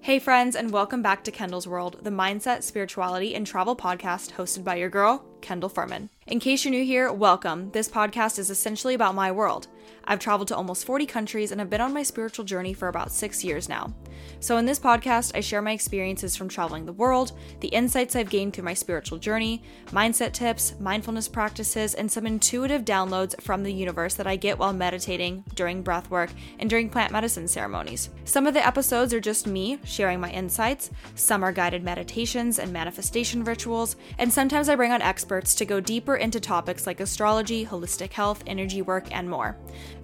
Hey, friends, and welcome back to Kendall's World, the mindset, spirituality, and travel podcast hosted by your girl, Kendall Fuhrman. In case you're new here, welcome. This podcast is essentially about my world. I've traveled to almost 40 countries and have been on my spiritual journey for about six years now. So, in this podcast, I share my experiences from traveling the world, the insights I've gained through my spiritual journey, mindset tips, mindfulness practices, and some intuitive downloads from the universe that I get while meditating, during breath work, and during plant medicine ceremonies. Some of the episodes are just me sharing my insights, some are guided meditations and manifestation rituals, and sometimes I bring on experts to go deeper into topics like astrology, holistic health, energy work, and more.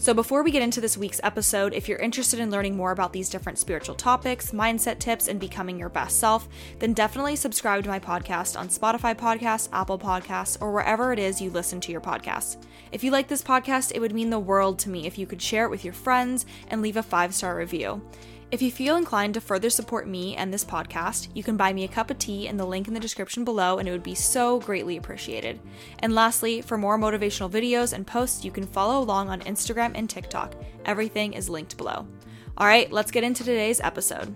So, before we get into this week's episode, if you're interested in learning more about these different spiritual topics, mindset tips, and becoming your best self, then definitely subscribe to my podcast on Spotify Podcasts, Apple Podcasts, or wherever it is you listen to your podcasts. If you like this podcast, it would mean the world to me if you could share it with your friends and leave a five star review. If you feel inclined to further support me and this podcast, you can buy me a cup of tea in the link in the description below, and it would be so greatly appreciated. And lastly, for more motivational videos and posts, you can follow along on Instagram and TikTok. Everything is linked below. All right, let's get into today's episode.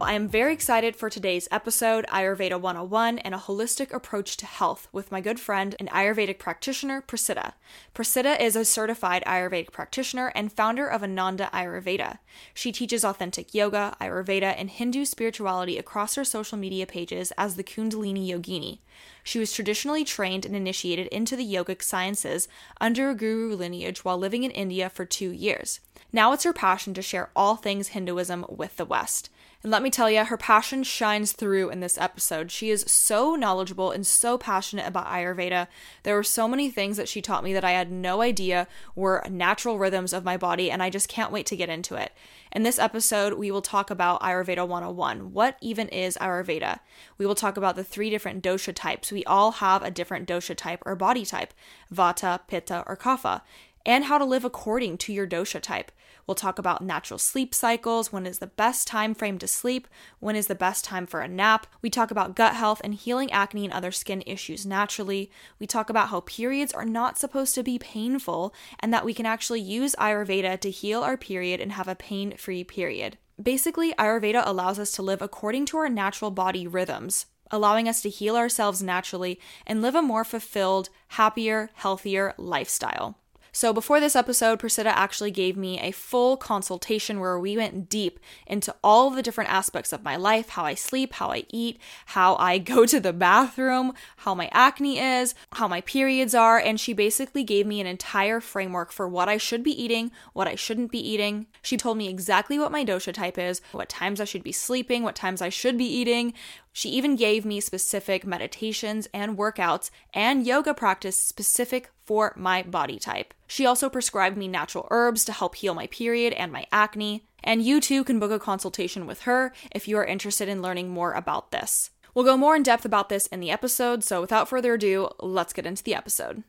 I am very excited for today's episode Ayurveda 101 and a holistic approach to health with my good friend and Ayurvedic practitioner, Prasiddha. Prasiddha is a certified Ayurvedic practitioner and founder of Ananda Ayurveda. She teaches authentic yoga, Ayurveda, and Hindu spirituality across her social media pages as the Kundalini Yogini. She was traditionally trained and initiated into the yogic sciences under a guru lineage while living in India for two years. Now it's her passion to share all things Hinduism with the West. And let me tell you, her passion shines through in this episode. She is so knowledgeable and so passionate about Ayurveda. There were so many things that she taught me that I had no idea were natural rhythms of my body, and I just can't wait to get into it. In this episode, we will talk about Ayurveda 101. What even is Ayurveda? We will talk about the three different dosha types. We all have a different dosha type or body type Vata, Pitta, or Kapha and how to live according to your dosha type. We'll talk about natural sleep cycles, when is the best time frame to sleep, when is the best time for a nap. We talk about gut health and healing acne and other skin issues naturally. We talk about how periods are not supposed to be painful and that we can actually use Ayurveda to heal our period and have a pain-free period. Basically, Ayurveda allows us to live according to our natural body rhythms, allowing us to heal ourselves naturally and live a more fulfilled, happier, healthier lifestyle. So, before this episode, Prasiddha actually gave me a full consultation where we went deep into all the different aspects of my life how I sleep, how I eat, how I go to the bathroom, how my acne is, how my periods are. And she basically gave me an entire framework for what I should be eating, what I shouldn't be eating. She told me exactly what my dosha type is, what times I should be sleeping, what times I should be eating, she even gave me specific meditations and workouts and yoga practice specific for my body type. She also prescribed me natural herbs to help heal my period and my acne. And you too can book a consultation with her if you are interested in learning more about this. We'll go more in depth about this in the episode, so without further ado, let's get into the episode.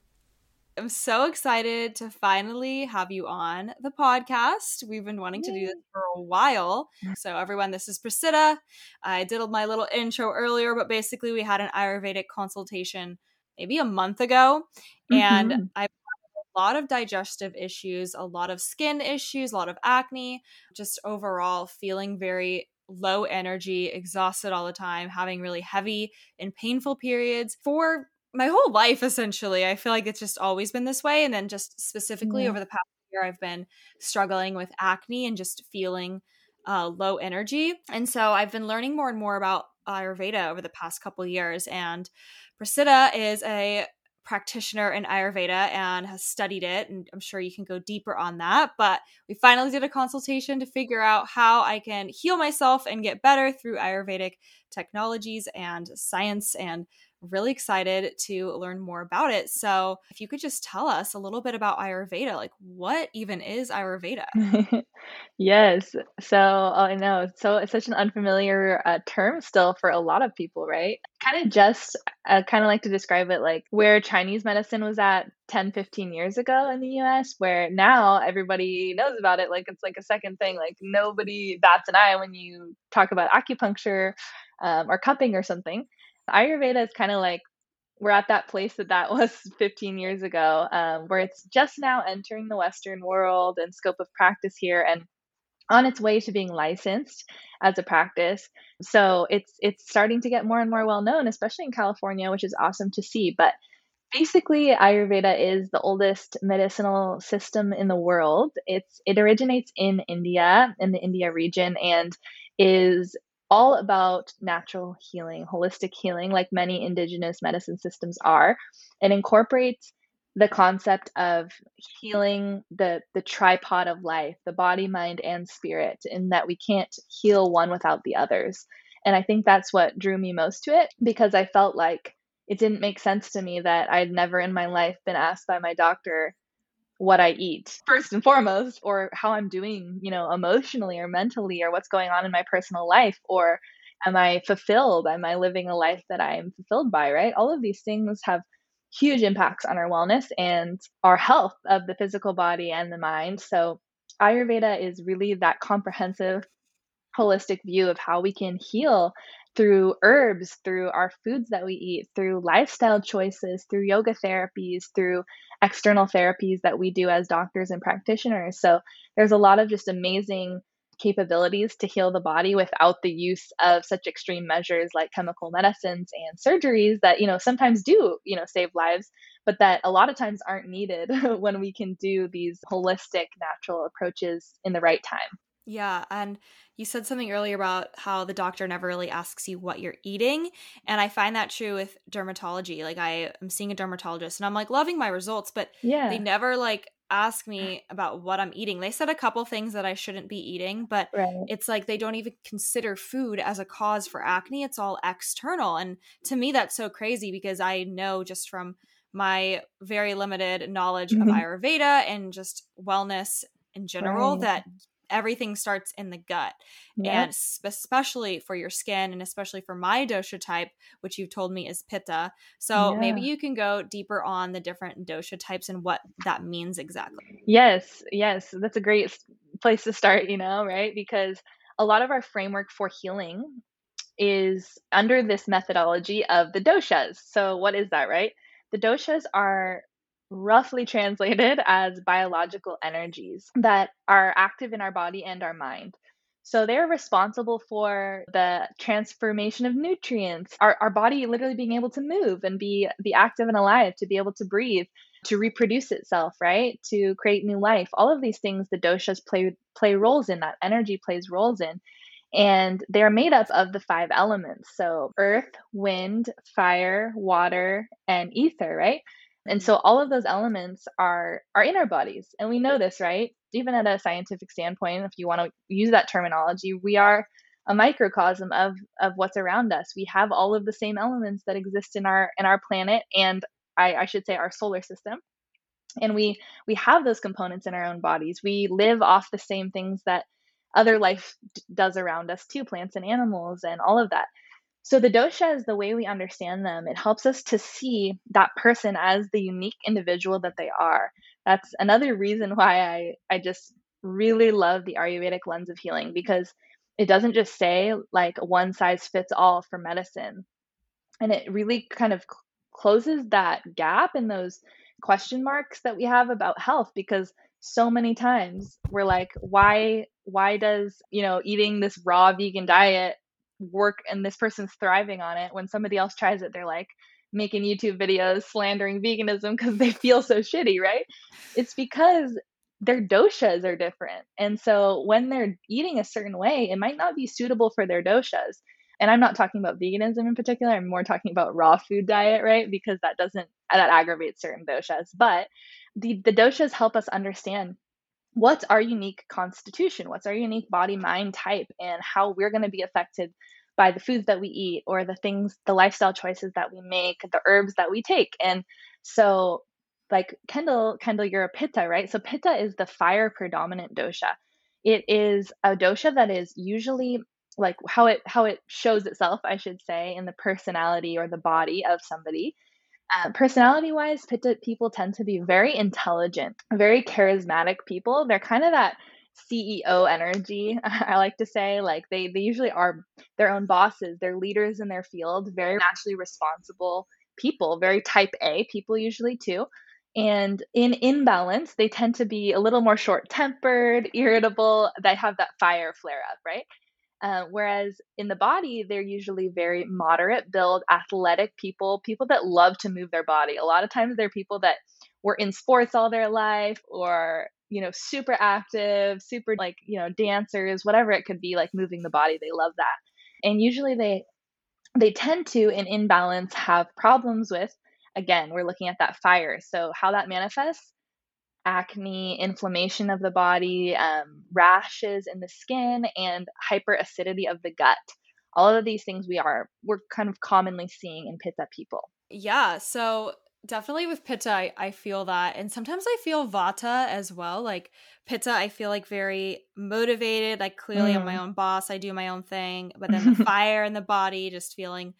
I'm so excited to finally have you on the podcast. We've been wanting to do this for a while. So, everyone, this is Prasiddha. I did my little intro earlier, but basically, we had an Ayurvedic consultation maybe a month ago, and mm-hmm. I've a lot of digestive issues, a lot of skin issues, a lot of acne, just overall feeling very low energy, exhausted all the time, having really heavy and painful periods for my whole life essentially. I feel like it's just always been this way and then just specifically yeah. over the past year I've been struggling with acne and just feeling uh, low energy. And so I've been learning more and more about Ayurveda over the past couple years and Prasiddha is a practitioner in Ayurveda and has studied it. And I'm sure you can go deeper on that. But we finally did a consultation to figure out how I can heal myself and get better through Ayurvedic technologies and science and really excited to learn more about it. So, if you could just tell us a little bit about Ayurveda, like what even is Ayurveda? yes. So, I know. So, it's such an unfamiliar uh, term still for a lot of people, right? Kind of just, I kind of like to describe it like where Chinese medicine was at 10, 15 years ago in the US, where now everybody knows about it. Like, it's like a second thing. Like, nobody bats an eye when you talk about acupuncture um, or cupping or something. Ayurveda is kind of like we're at that place that that was 15 years ago, um, where it's just now entering the Western world and scope of practice here. And on its way to being licensed as a practice. So it's it's starting to get more and more well known, especially in California, which is awesome to see. But basically ayurveda is the oldest medicinal system in the world it's it originates in india in the india region and is all about natural healing holistic healing like many indigenous medicine systems are. It incorporates the concept of healing the the tripod of life the body mind and spirit in that we can't heal one without the others. And i think that's what drew me most to it because i felt like it didn't make sense to me that I'd never in my life been asked by my doctor what I eat first and foremost, or how I'm doing, you know, emotionally or mentally, or what's going on in my personal life, or am I fulfilled? Am I living a life that I'm fulfilled by, right? All of these things have huge impacts on our wellness and our health of the physical body and the mind. So, Ayurveda is really that comprehensive holistic view of how we can heal through herbs, through our foods that we eat, through lifestyle choices, through yoga therapies, through external therapies that we do as doctors and practitioners. So there's a lot of just amazing capabilities to heal the body without the use of such extreme measures like chemical medicines and surgeries that you know sometimes do you know save lives but that a lot of times aren't needed when we can do these holistic natural approaches in the right time yeah, and you said something earlier about how the doctor never really asks you what you're eating, and I find that true with dermatology. Like I am seeing a dermatologist and I'm like loving my results, but yeah. they never like ask me about what I'm eating. They said a couple things that I shouldn't be eating, but right. it's like they don't even consider food as a cause for acne. It's all external. And to me that's so crazy because I know just from my very limited knowledge mm-hmm. of Ayurveda and just wellness in general right. that everything starts in the gut. And especially for your skin and especially for my dosha type which you've told me is pitta. So yeah. maybe you can go deeper on the different dosha types and what that means exactly. Yes yes that's a great place to start you know right? Because a lot of our framework for healing is under this methodology of the doshas. So what is that right? The doshas are roughly translated as biological energies that are active in our body and our mind. So they're responsible for the transformation of nutrients, our, our body literally being able to move and be, be active and alive, to be able to breathe, to reproduce itself, right? To create new life. All of these things the doshas play play roles in, that energy plays roles in. And they're made up of the five elements. So earth, wind, fire, water, and ether, right? And so all of those elements are are in our bodies. And we know this, right? Even at a scientific standpoint, if you want to use that terminology, we are a microcosm of of what's around us. We have all of the same elements that exist in our in our planet and I, I should say our solar system. And we we have those components in our own bodies. We live off the same things that other life does around us too, plants and animals and all of that. So the dosha is the way we understand them. It helps us to see that person as the unique individual that they are. That's another reason why I, I just really love the Ayurvedic lens of healing because it doesn't just say like one size fits all for medicine. And it really kind of closes that gap in those question marks that we have about health because so many times we're like why why does you know eating this raw vegan diet work and this person's thriving on it when somebody else tries it they're like making youtube videos slandering veganism because they feel so shitty right? It's because their doshas are different and so when they're eating a certain way it might not be suitable for their doshas. And i'm not talking about veganism in particular i'm more talking about raw food diet right? Because that doesn't that aggravates certain doshas but the the doshas help us understand what's our unique constitution? What's our unique body mind type and how we're going to be affected by the foods that we eat or the things the lifestyle choices that we make the herbs that we take? And so like kendall kendall you're a pitta right? So pitta is the fire predominant dosha. It is a dosha that is usually like how it how it shows itself i should say in the personality or the body of somebody uh, personality wise, Pitta people tend to be very intelligent, very charismatic people. They're kind of that CEO energy, I like to say. Like they, they usually are their own bosses, they're leaders in their field, very naturally responsible people, very type A people usually too. And in imbalance, they tend to be a little more short tempered, irritable, they have that fire flare up, right? Uh, whereas in the body, they're usually very moderate build, athletic people, people that love to move their body. A lot of times they're people that were in sports all their life or, you know, super active, super like, you know, dancers, whatever it could be, like moving the body. They love that. And usually they they tend to in imbalance have problems with again we're looking at that fire so how that manifests acne inflammation of the body um, rashes in the skin and hyperacidity of the gut all of these things we are we're kind of commonly seeing in pitta people yeah so definitely with pitta I, I feel that and sometimes i feel vata as well like pitta i feel like very motivated like clearly mm. i'm my mm. own boss i do my own thing but then the fire in the body just feeling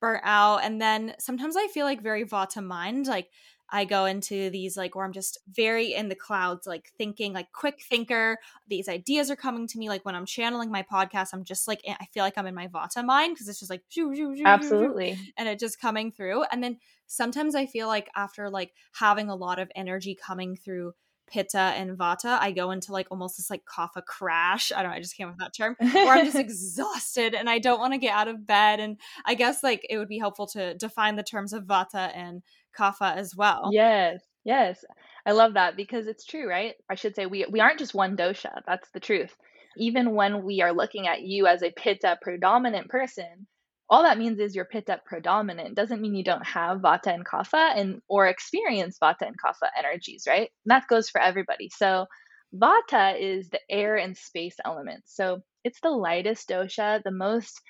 burnt out and then sometimes i feel like very vata mind like I go into these like where I'm just very in the clouds, like thinking, like quick thinker. These ideas are coming to me. Like when I'm channeling my podcast, I'm just like I feel like I'm in my Vata mind because it's just like shoo, shoo, shoo, absolutely, and it just coming through. And then sometimes I feel like after like having a lot of energy coming through pitta and vata i go into like almost this like kapha crash. I don't know i just came up with that term. Or i'm just exhausted and i don't want to get out of bed and i guess like it would be helpful to define the terms of vata and kapha as well. Yes yes. I love that because it's true right? I should say we we aren't just one dosha that's the truth. Even when we are looking at you as a pitta predominant person all that means is you're pitta predominant. Doesn't mean you don't have vata and kapha and or experience vata and kapha energies right? And that goes for everybody. So vata is the air and space element. so it's the lightest dosha the most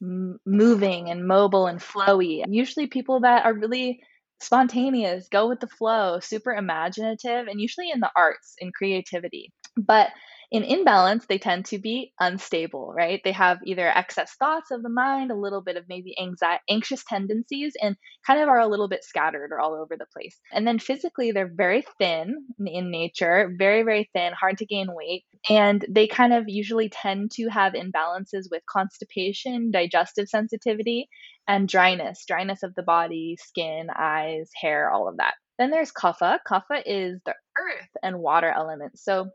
m- moving and mobile and flowy. Usually people that are really spontaneous go with the flow super imaginative and usually in the arts and creativity. But in imbalance, they tend to be unstable, right? They have either excess thoughts of the mind, a little bit of maybe anxiety, anxious tendencies, and kind of are a little bit scattered or all over the place. And then physically, they're very thin in nature, very, very thin, hard to gain weight. And they kind of usually tend to have imbalances with constipation, digestive sensitivity, and dryness, dryness of the body, skin, eyes, hair, all of that. Then there's kapha. Kapha is the earth and water element. So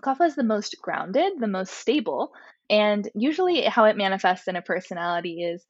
Kapha is the most grounded, the most stable, and usually how it manifests in a personality is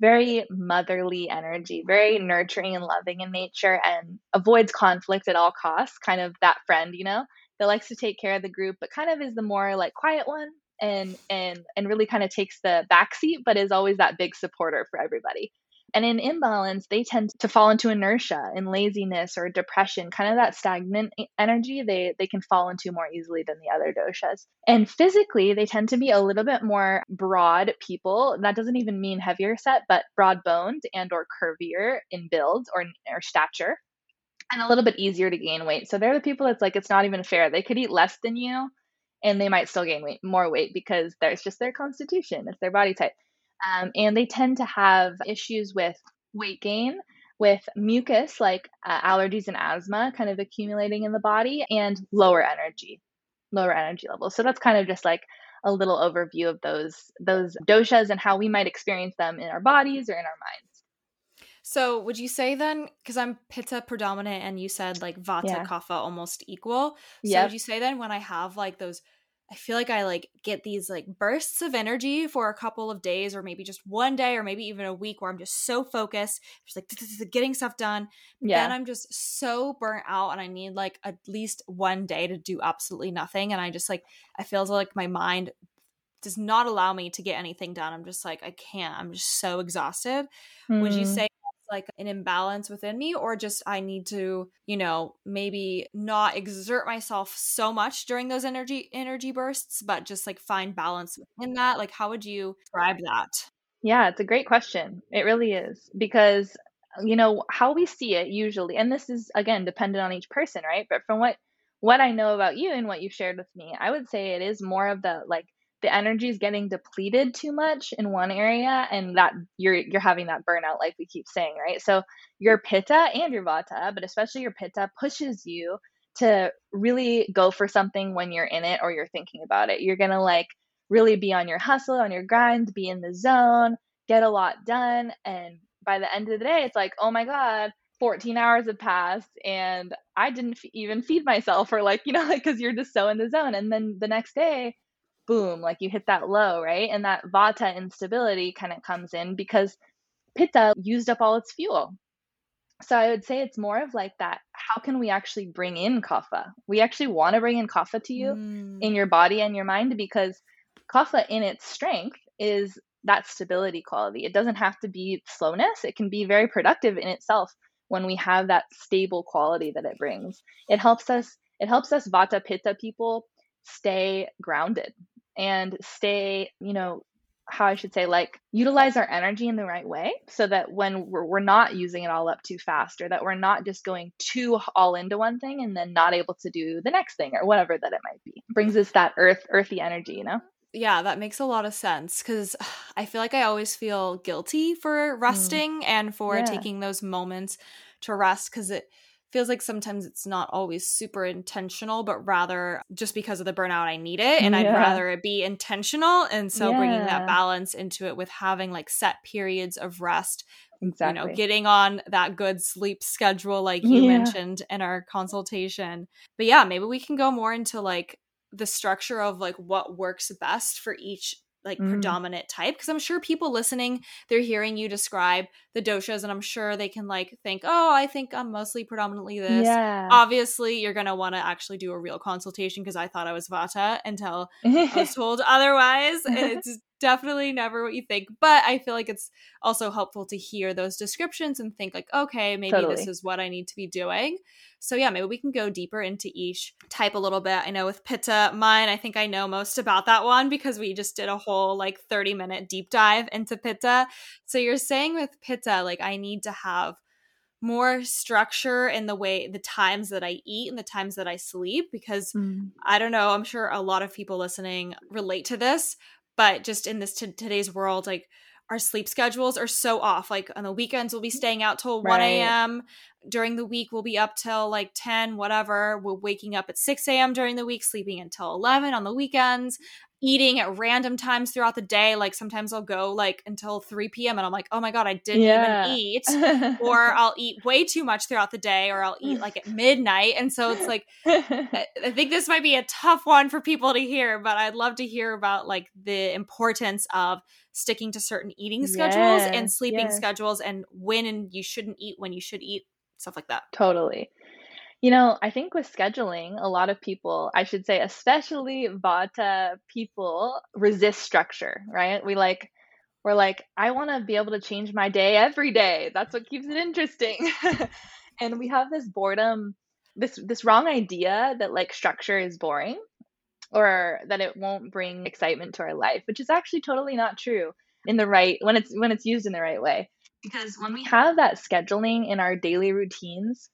very motherly energy, very nurturing and loving in nature, and avoids conflict at all costs. Kind of that friend, you know, that likes to take care of the group, but kind of is the more like quiet one, and and and really kind of takes the backseat, but is always that big supporter for everybody. And in imbalance, they tend to fall into inertia and laziness or depression, kind of that stagnant energy they, they can fall into more easily than the other doshas. And physically, they tend to be a little bit more broad people. That doesn't even mean heavier set, but broad boned and or curvier in build or, or stature and a little bit easier to gain weight. So they're the people that's like, it's not even fair. They could eat less than you and they might still gain weight, more weight because there's just their constitution, it's their body type. Um, and they tend to have issues with weight gain, with mucus like uh, allergies and asthma kind of accumulating in the body, and lower energy, lower energy levels. So that's kind of just like a little overview of those those doshas and how we might experience them in our bodies or in our minds. So would you say then, because I'm pitta predominant and you said like vata yeah. kapha almost equal. So yep. would you say then when I have like those I feel like I like get these like bursts of energy for a couple of days or maybe just one day or maybe even a week where I'm just so focused, just like getting stuff done. Yeah. Then I'm just so burnt out and I need like at least one day to do absolutely nothing. And I just like, I feel like my mind does not allow me to get anything done. I'm just like, I can't. I'm just so exhausted. Mm. Would you hmm. say like an imbalance within me or just I need to, you know, maybe not exert myself so much during those energy energy bursts, but just like find balance in that? Like how would you describe that? Yeah, it's a great question. It really is because you know how we see it usually and this is again dependent on each person, right? But from what what I know about you and what you shared with me, I would say it is more of the like the energy is getting depleted too much in one area and that you're you're having that burnout like we keep saying right? So your pitta and your vata but especially your pitta pushes you to really go for something when you're in it or you're thinking about it. You're going to like really be on your hustle on your grind be in the zone get a lot done and by the end of the day it's like oh my god 14 hours have passed and I didn't f- even feed myself or like, you know, like cuz you're just so in the zone. And then the next day boom, like you hit that low, right? And that vata instability kind of comes in because pitta used up all its fuel. So I would say it's more of like that how can we actually bring in kapha? We actually want to bring in kapha to you mm. in your body and your mind because kapha in its strength is that stability quality. It doesn't have to be slowness. It can be very productive in itself when we have that stable quality that it brings. It helps us it helps us vata pitta people stay grounded and stay, you know, how I should say, like utilize our energy in the right way so that when we're, we're not using it all up too fast or that we're not just going too all into one thing and then not able to do the next thing or whatever that it might be. Brings us that earth, earthy energy, you know? Yeah, that makes a lot of sense because I feel like I always feel guilty for mm. resting mm. and for yeah. taking those moments to rest because it feels like sometimes it's not always super intentional, but rather just because of the burnout, I need it. And yeah. I'd rather it be intentional. And so yeah. bringing that balance into it with having like set periods of rest. Exactly. You know, getting on that good sleep schedule, like you yeah. mentioned in our consultation. But yeah, maybe we can go more into like the structure of like what works best for each like mm. predominant type because i'm sure people listening they're hearing you describe the doshas and i'm sure they can like think oh i think i'm mostly predominantly this yeah. obviously you're going to want to actually do a real consultation because i thought i was vata until i was told otherwise it's definitely never what you think but i feel like it's also helpful to hear those descriptions and think like okay maybe totally. this is what i need to be doing so yeah, maybe we can go deeper into each type a little bit. I know with Pitta, mine, I think I know most about that one because we just did a whole like 30 minute deep dive into Pitta. So you're saying with Pitta, like I need to have more structure in the way the times that I eat and the times that I sleep because mm. I don't know, I'm sure a lot of people listening relate to this, but just in this t- today's world like our sleep schedules are so off. Like on the weekends, we'll be mm. staying out till right. 1 a.m. During the week, we'll be up till like 10, whatever. We're waking up at 6 a.m. during the week, sleeping until 11 on the weekends, eating at random times throughout the day. Like sometimes I'll go like until 3 p.m. and I'm like, oh my God, I didn't yeah. even eat. or I'll eat way too much throughout the day, or I'll eat like at midnight. And so it's like, I think this might be a tough one for people to hear, but I'd love to hear about like the importance of sticking to certain eating schedules yes, and sleeping yes. schedules and when and you shouldn't eat when you should eat stuff like that. Totally. You know i think with scheduling a lot of people i should say especially vata people resist structure right? We like we're like i want to be able to change my day every day. That's what keeps it interesting. And we have this boredom this this wrong idea that like structure is boring or that it won't bring excitement to our life, which is actually totally not true in the right when it's when it's used in the right way. Because when we have that scheduling in our daily routines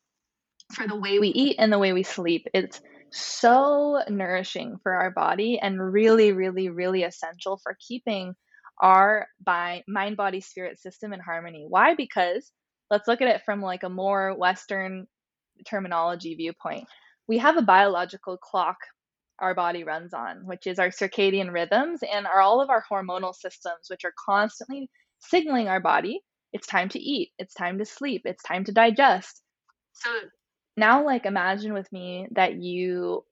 for the way we eat and the way we sleep, it's so nourishing for our body and really really really essential for keeping our by mind body spirit system in harmony. Why? Because let's look at it from like a more western terminology viewpoint. We have a biological clock our body runs on, which is our circadian rhythms and are all of our hormonal systems, which are constantly signaling our body it's time to eat, it's time to sleep, it's time to digest. So now, like, imagine with me that you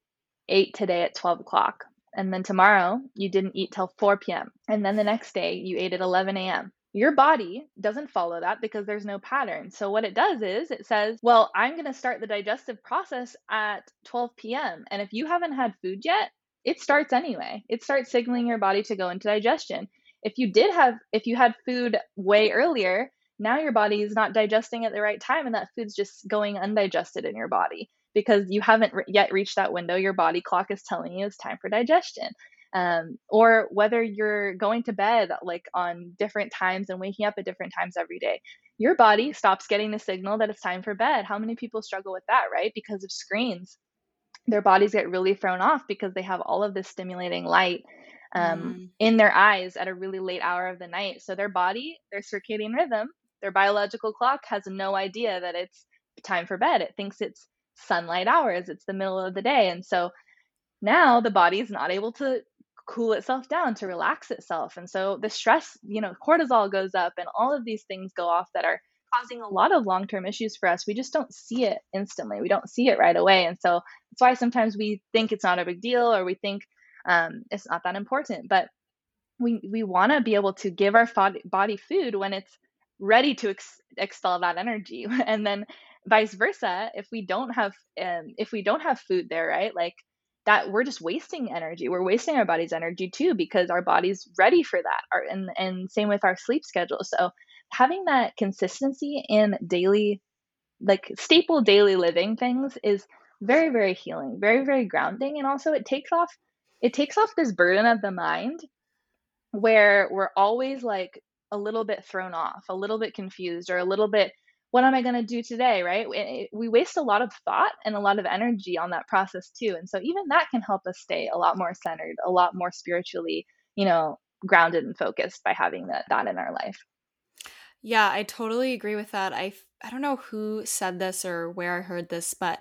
ate today at 12 o'clock, and then tomorrow you didn't eat till 4 p.m., and then the next day you ate at 11 a.m. Your body doesn't follow that because there's no pattern. So, what it does is it says, Well, I'm going to start the digestive process at 12 p.m. And if you haven't had food yet, it starts anyway. It starts signaling your body to go into digestion. If you did have, if you had food way earlier, now your body is not digesting at the right time and that food's just going undigested in your body because you haven't re- yet reached that window your body clock is telling you it's time for digestion um, or whether you're going to bed like on different times and waking up at different times every day your body stops getting the signal that it's time for bed. How many people struggle with that right? Because of screens. Their bodies get really thrown off because they have all of this stimulating light um, mm. in their eyes at a really late hour of the night. So their body their circadian rhythm their biological clock has no idea that it's time for bed. It thinks it's sunlight hours. It's the middle of the day. And so now the body is not able to cool itself down to relax itself and so the stress you know cortisol goes up and all of these things go off that are causing a lot of long term issues for us. We just don't see it instantly. We don't see it right away. And so that's why sometimes we think it's not a big deal or we think um, it's not that important. But we, we want to be able to give our body food when it's ready to ex- expel that energy. and then vice versa, if we don't have um, if we don't have food there, right? Like that we're just wasting energy. We're wasting our body's energy too because our body's ready for that. Our, and and same with our sleep schedule. So having that consistency in daily like staple daily living things is very very healing, very very grounding and also it takes off it takes off this burden of the mind where we're always like a little bit thrown off, a little bit confused or a little bit what am I going to do today, right? Eh, we waste a lot of thought and a lot of energy on that process too. And so even that can help us stay a lot more centered, a lot more spiritually, you know, grounded and focused by having that that in our life. Yeah, I totally agree with that. I I don't know who said this or where I heard this, but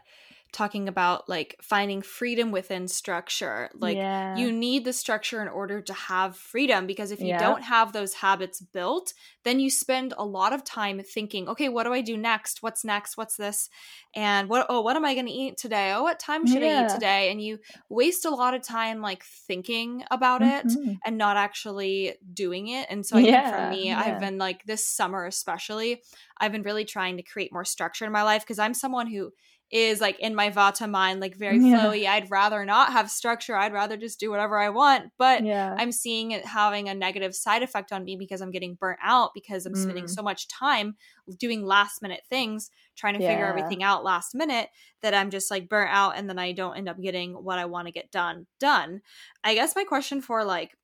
talking about like finding freedom within structure. Like yeah. you need the structure in order to have freedom because if you yeah. don't have those habits built, then you spend a lot of time thinking, okay, what do I do next? What's next? What's this? And what oh, what am I going to eat today? Oh, what time should yeah. I eat today? And you waste a lot of time like thinking about mm-hmm. it and not actually doing it. And so I think for me, I've been like this summer especially, I've been really trying to create more structure in my life because I'm someone who is like in my vata mind like very yeah. flowy i'd rather not have structure i'd rather just do whatever i want but yeah. i'm seeing it having a negative side effect on me because i'm getting burnt out because i'm mm. spending so much time doing last minute things trying to yeah. figure everything out last minute that i'm just like burnt out and then i don't end up getting what i want to get done done i guess my question for like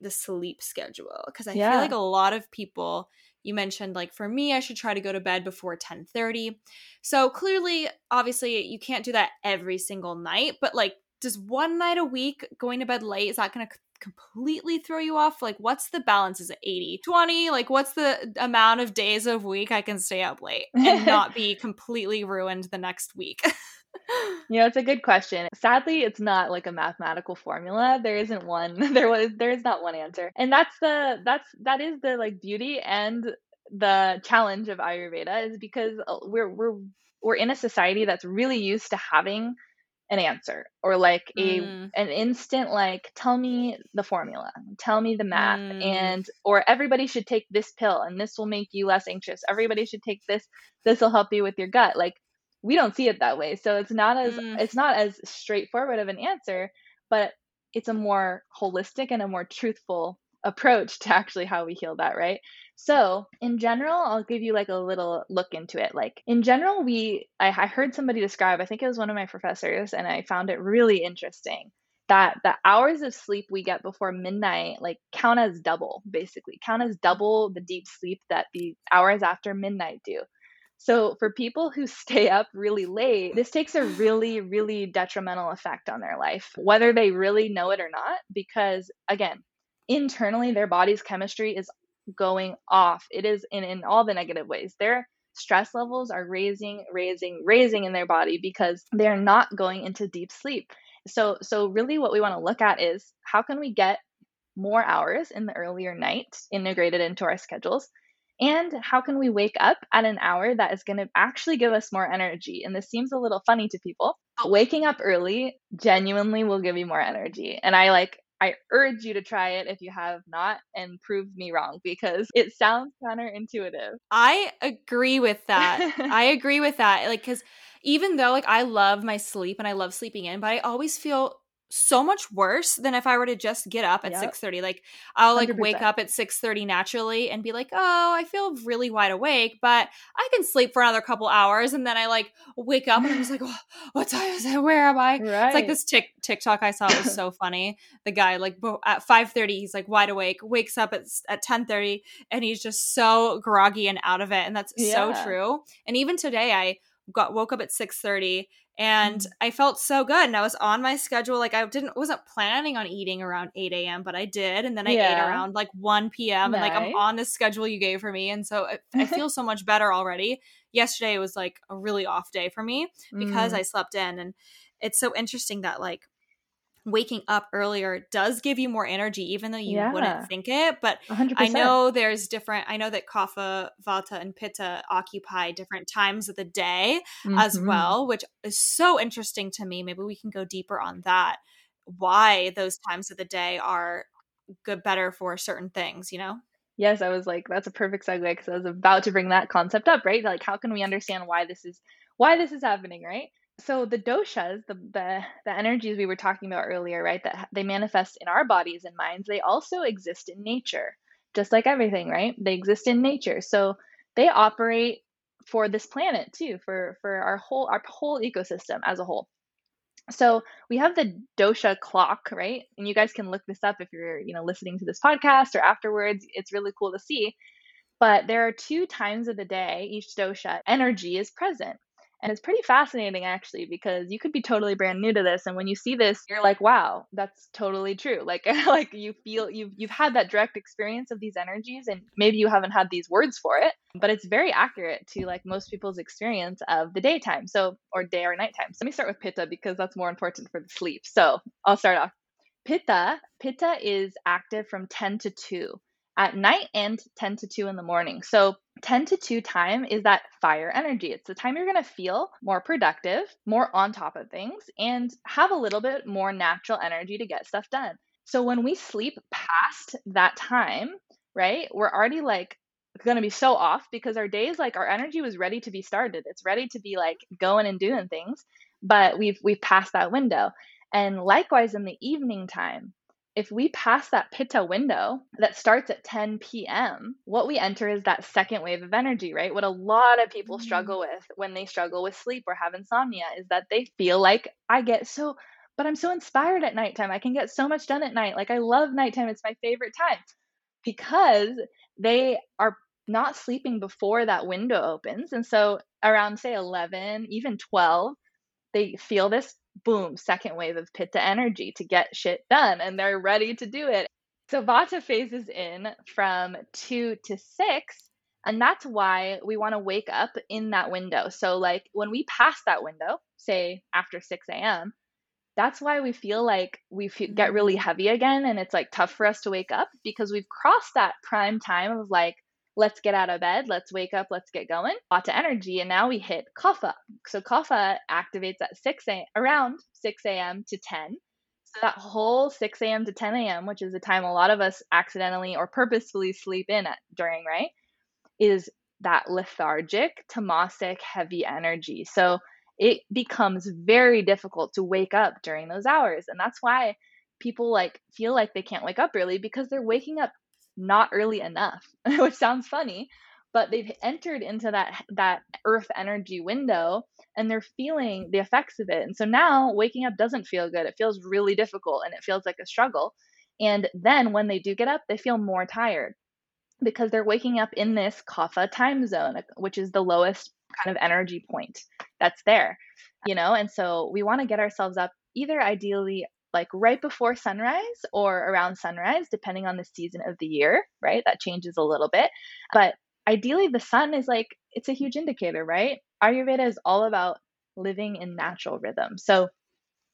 the sleep schedule because i feel like a lot of people you mentioned like for me i should try to go to bed before 10:30 so clearly obviously you can't do that every single night but like does one night a week going to bed late is that going to completely throw you off? Like what's the balance? Is it 80 20 like what's the amount of days of week i can stay up late and not be completely ruined the next week you know, it's a good question. Sadly, it's not like a mathematical formula. There isn't one. There was there is not one answer. And that's the that's that is the like beauty and the challenge of Ayurveda is because uh, we're we're we're in a society that's really used to having an answer or like a mm. an instant like tell me the formula tell me the math mm. and or everybody should take this pill and this will make you less anxious everybody should take this this will help you with your gut like we don't see it that way. So it's not as mm. it's not as straightforward of an answer but it's a more holistic and a more truthful approach to actually how we heal that right? So in general i'll give you like a little look into it. Like in general we I, I heard somebody describe i think it was one of my professors and i found it really interesting that the hours of sleep we get before midnight like count as double basically. Count as double the deep sleep that the hours after midnight do so, for people who stay up really late, this takes a really, really detrimental effect on their life, whether they really know it or not, because again, internally, their body's chemistry is going off. It is in, in all the negative ways. Their stress levels are raising, raising, raising in their body because they're not going into deep sleep. So, so really, what we want to look at is how can we get more hours in the earlier night integrated into our schedules and how can we wake up at an hour that is going to actually give us more energy? And this seems a little funny to people, but oh. waking up early genuinely will give you more energy. And I like, I urge you to try it if you have not and prove me wrong because it sounds counterintuitive. I agree with that. I agree with that. Like, because even though like I love my sleep and I love sleeping in, but I always feel so much worse than if I were to just get up at yep. 6:30. Like I'll like 100%. wake up at 6:30 naturally and be like, "Oh, I feel really wide awake, but I can sleep for another couple hours." And then I like wake up and I'm just like, oh, "What time is it? Where am I?" Right. It's like this tick TikTok I saw was so funny. The guy like at 5:30 he's like wide awake, wakes up at at 10:30 and he's just so groggy and out of it and that's yeah. so true. And even today I got woke up at 6:30 and mm-hmm. I felt so good. And I was on my schedule. Like I didn't wasn't planning on eating around 8 a.m., but I did. And then I yeah. ate around like 1 p.m. Nice. And like I'm on the schedule you gave for me. And so I, I feel so much better already. Yesterday was like a really off day for me because mm. I slept in. And it's so interesting that like waking up earlier does give you more energy even though you Yeah. wouldn't think it but 100%. i know there's different i know that kapha vata and pitta occupy different times of the day as Mhm. well which is so interesting to me maybe we can go deeper on that why those times of the day are good better for certain things you know Yes, I was like, that's a perfect segue because I was about to bring that concept up, right? Like, how can we understand why this is why this is happening, right? So the doshas, the the the energies we were talking about earlier, right? That they manifest in our bodies and minds, they also exist in nature, just like everything, right? They exist in nature, so they operate for this planet too, for for our whole our whole ecosystem as a whole. So we have the dosha clock, right? And you guys can look this up if you're, you know, listening to this podcast or afterwards. It's really cool to see. But there are two times of the day each dosha energy is present. And it's pretty fascinating actually because you could be totally brand new to this and when you see this you're like wow that's totally true. Like like you feel you've you've had that direct experience of these energies and maybe you haven't had these words for it but it's very accurate to like most people's experience of the daytime so or day or nighttime. So let me start with pitta because that's more important for the sleep. So I'll start off. Pitta pitta is active from 10 to 2 at night and 10 to 2 in the morning so 10 to 2 time is that fire energy. It's the time you're going to feel more productive, more on top of things, and have a little bit more natural energy to get stuff done. So when we sleep past that time, right, we're already like going to be so off because our days like our energy was ready to be started. It's ready to be like going and doing things, but we've we've passed that window. And likewise in the evening time, if we pass that pitta window that starts at 10 p.m., what we enter is that second wave of energy, right? What a lot of people Mm. struggle with when they struggle with sleep or have insomnia is that they feel like I get so, but I'm so inspired at nighttime. I can get so much done at night. Like I love nighttime, it's my favorite time because they are not sleeping before that window opens. And so around, say, 11, even 12, they feel this boom, second wave of pitta energy to get shit done and they're ready to do it. So vata phases in from 2 to 6 and that's why we want to wake up in that window. So like when we pass that window, say after 6 a.m., that's why we feel like we fe- get really mm-hmm. heavy again and it's like tough for us to wake up because we've crossed that prime time of like let's get out of bed, let's wake up, let's get going. Lots of energy, and now we hit kapha. So kapha activates at 6 a around 6 a.m. to 10. So that whole 6 a.m. to 10 a.m., which is the time a lot of us accidentally or purposefully sleep in at during, right? Is that lethargic, tamasic, heavy energy. So it becomes very difficult to wake up during those hours. And that's why people like feel like they can't wake up early because they're waking up not early enough, which sounds funny, but they've entered into that that earth energy window and they're feeling the effects of it. And so now waking up doesn't feel good. It feels really difficult and it feels like a struggle. And then when they do get up, they feel more tired because they're waking up in this kapha time zone, which is the lowest kind of energy point that's there, you know? And so we want to get ourselves up either ideally like right before sunrise or around sunrise, depending on the season of the year, right? That changes a little bit. But ideally, the sun is like, it's a huge indicator, right? Ayurveda is all about living in natural rhythm. So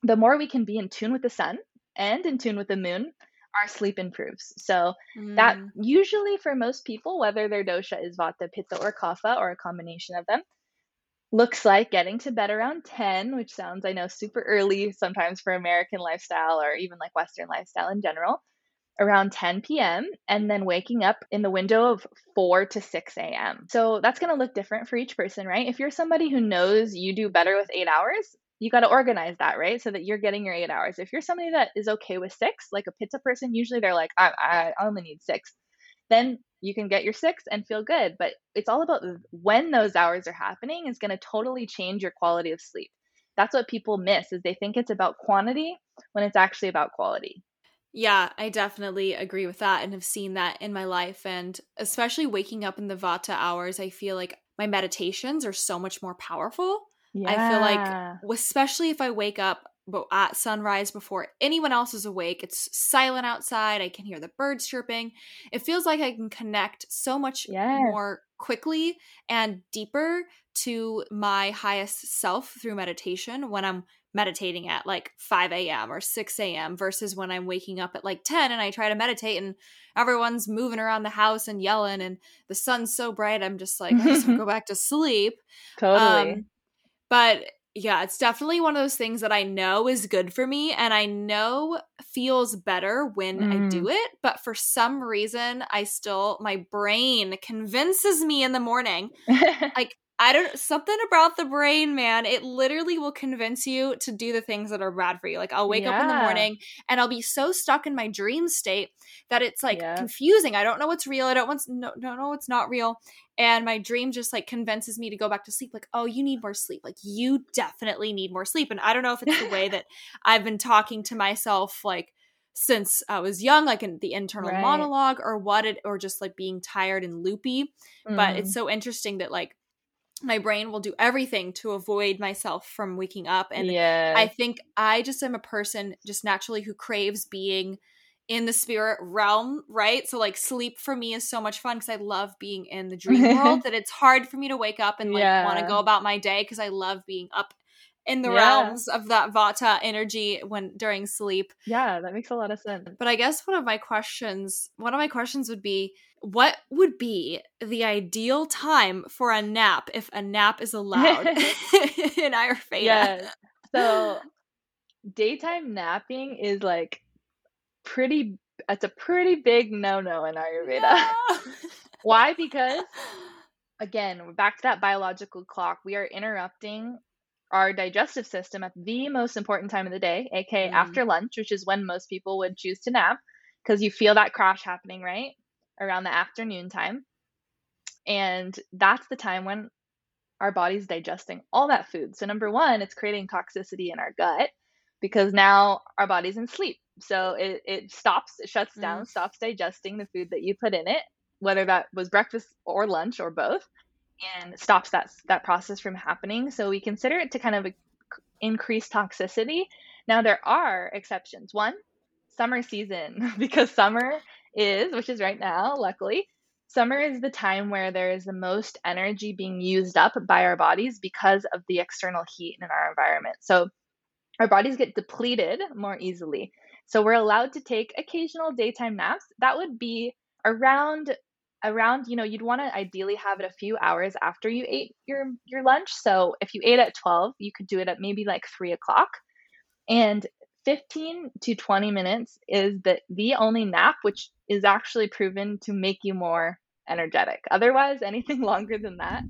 the more we can be in tune with the sun and in tune with the moon, our sleep improves. So that Mm. usually for most people, whether their dosha is vata, pitta, or kapha, or a combination of them, looks like getting to bed around 10, which sounds, I know, super early sometimes for American lifestyle or even like Western lifestyle in general, around 10 p.m., and then waking up in the window of 4 to 6 a.m. So that's going to look different for each person, right? If you're somebody who knows you do better with eight hours, you got to organize that, right? So that you're getting your eight hours. If you're somebody that is okay with six, like a pitta person, usually they're like, I, I only need six. Then you can get your six and feel good. But it's all about when those hours are happening is going to totally change your quality of sleep. That's what people miss is they think it's about quantity when it's actually about quality. Yeah, I definitely agree with that and have seen that in my life. And especially waking up in the Vata hours, I feel like my meditations are so much more powerful. Yeah. I feel like, especially if I wake up but at sunrise before anyone else is awake, it's silent outside. I can hear the birds chirping. It feels like I can connect so much Yes. more quickly and deeper to my highest self through meditation when I'm meditating at like 5 a.m. or 6 a.m. versus when I'm waking up at like 10 and I try to meditate and everyone's moving around the house and yelling and the sun's so bright. I'm just like, I just go back to sleep. Totally. Um, but yeah, it's definitely one of those things that I know is good for me and I know feels better when mm. I do it. But for some reason, I still, my brain convinces me in the morning, like, I don't something about the brain, man. It literally will convince you to do the things that are bad for you. Like I'll wake yeah. up in the morning and I'll be so stuck in my dream state that it's like yeah. confusing. I don't know what's real. I don't want no, don't know what's not real. And my dream just like convinces me to go back to sleep. Like, oh, you need more sleep. Like you definitely need more sleep. And I don't know if it's the way that I've been talking to myself like since I was young, like in the internal right. monologue or what it or just like being tired and loopy. Mm. But it's mm. so interesting that like my brain will do everything to avoid myself from waking up and yes. i think i just am a person just naturally who craves being in the spirit realm right so like sleep for me is so much fun because i love being in the dream world that it's hard for me to wake up and like yeah. want to go about my day because i love being up in the yeah. realms of that vata energy when during sleep yeah that makes a lot of sense but i guess one of my questions one of my questions would be what would be the ideal time for a nap if a nap is allowed in Ayurveda? Yes. So daytime napping is like pretty it's a pretty big no-no in Ayurveda. No. Why? Because again, we're back to that biological clock, we are interrupting our digestive system at the most important time of the day, aka mm. after lunch, which is when most people would choose to nap because you feel that crash happening, right? around the afternoon time. And that's the time when our body's digesting all that food. So, number one, it's creating toxicity in our gut because now our body's in sleep. So, it, it stops, it shuts down, mm. stops digesting the food that you put in it, whether that was breakfast or lunch or both, and stops that, that process from happening. So, we consider it to kind of increase toxicity. Now, there are exceptions. One, summer season, because summer is, which is right now, luckily, summer is the time where there is the most energy being used up by our bodies because of the external heat in our environment. So our bodies get depleted more easily. So we're allowed to take occasional daytime naps. That would be around around you know you'd want to ideally have it a few hours after you ate your your lunch so if you ate at 12 you could do it at maybe like 3 o'clock and 15 to 20 minutes is the the only nap which is actually proven to make you more energetic. Otherwise, anything longer than that,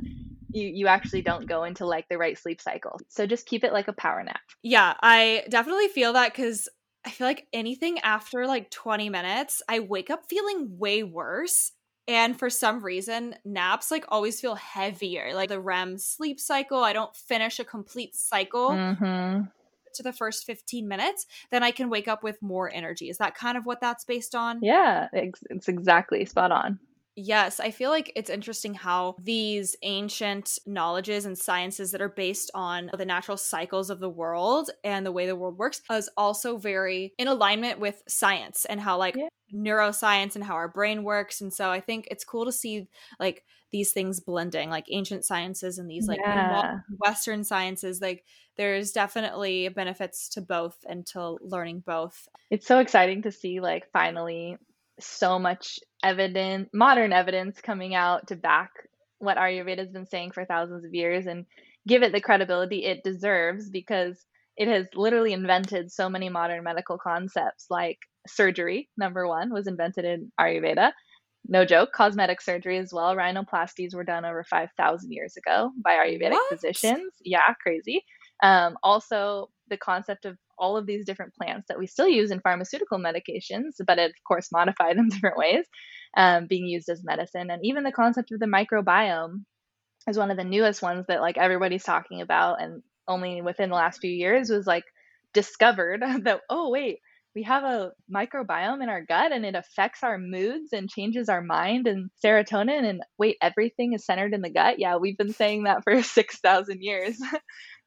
you you actually don't go into like the right sleep cycle. So just keep it like a power nap. Yeah, I definitely feel that cuz I feel like anything after like 20 minutes, I wake up feeling way worse. And for some reason, naps like always feel heavier. Like the REM sleep cycle, I don't finish a complete cycle. Mm-hmm to the first 15 minutes, then I can wake up with more energy. Is that kind of what that's based on? Yeah, it's, it's exactly spot on. Yes, I feel like it's interesting how these ancient knowledges and sciences that are based on the natural cycles of the world and the way the world works is also very in alignment with science and how like yeah. neuroscience and how our brain works. And so I think it's cool to see like these things blending, like ancient sciences and these like yeah. Western sciences. Like there's definitely benefits to both and to learning both. It's so exciting to see like finally so much evidence, modern evidence coming out to back what Ayurveda has been saying for thousands of years and give it the credibility it deserves because it has literally invented so many modern medical concepts like surgery, number one, was invented in Ayurveda. No joke, cosmetic surgery as well. Rhinoplasties were done over 5,000 years ago by Ayurvedic what? physicians. Yeah, crazy. Um, also, the concept of all of these different plants that we still use in pharmaceutical medications, but of course modified in different ways, um, being used as medicine. And even the concept of the microbiome is one of the newest ones that like everybody's talking about, and only within the last few years was like discovered that oh wait we have a microbiome in our gut and it affects our moods and changes our mind and serotonin and wait everything is centered in the gut yeah we've been saying that for 6000 years